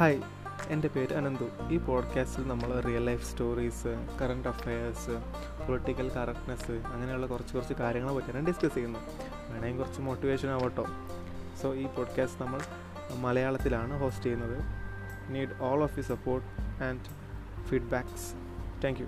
Hi എന്റെ പേര് അനന്തു. ഈ പോഡ്കാസ്റ്റിൽ നമ്മൾ real life stories current affairs political correctness അങ്ങനെയുള്ള കുറച്ച് കുറച്ച് കാര്യങ്ങളെ പറ്റിയാണ് ഡിസ്കസ് ചെയ്യുന്നത് വേണമെങ്കിൽ കുറച്ച് മോട്ടിവേഷൻ ആവട്ടോ. സോ ഈ പോഡ്കാസ്റ്റ് നമ്മൾ മലയാളത്തിലാണ് ഹോസ്റ്റ് ചെയ്യുന്നത്. Need all of you support and feedbacks thank you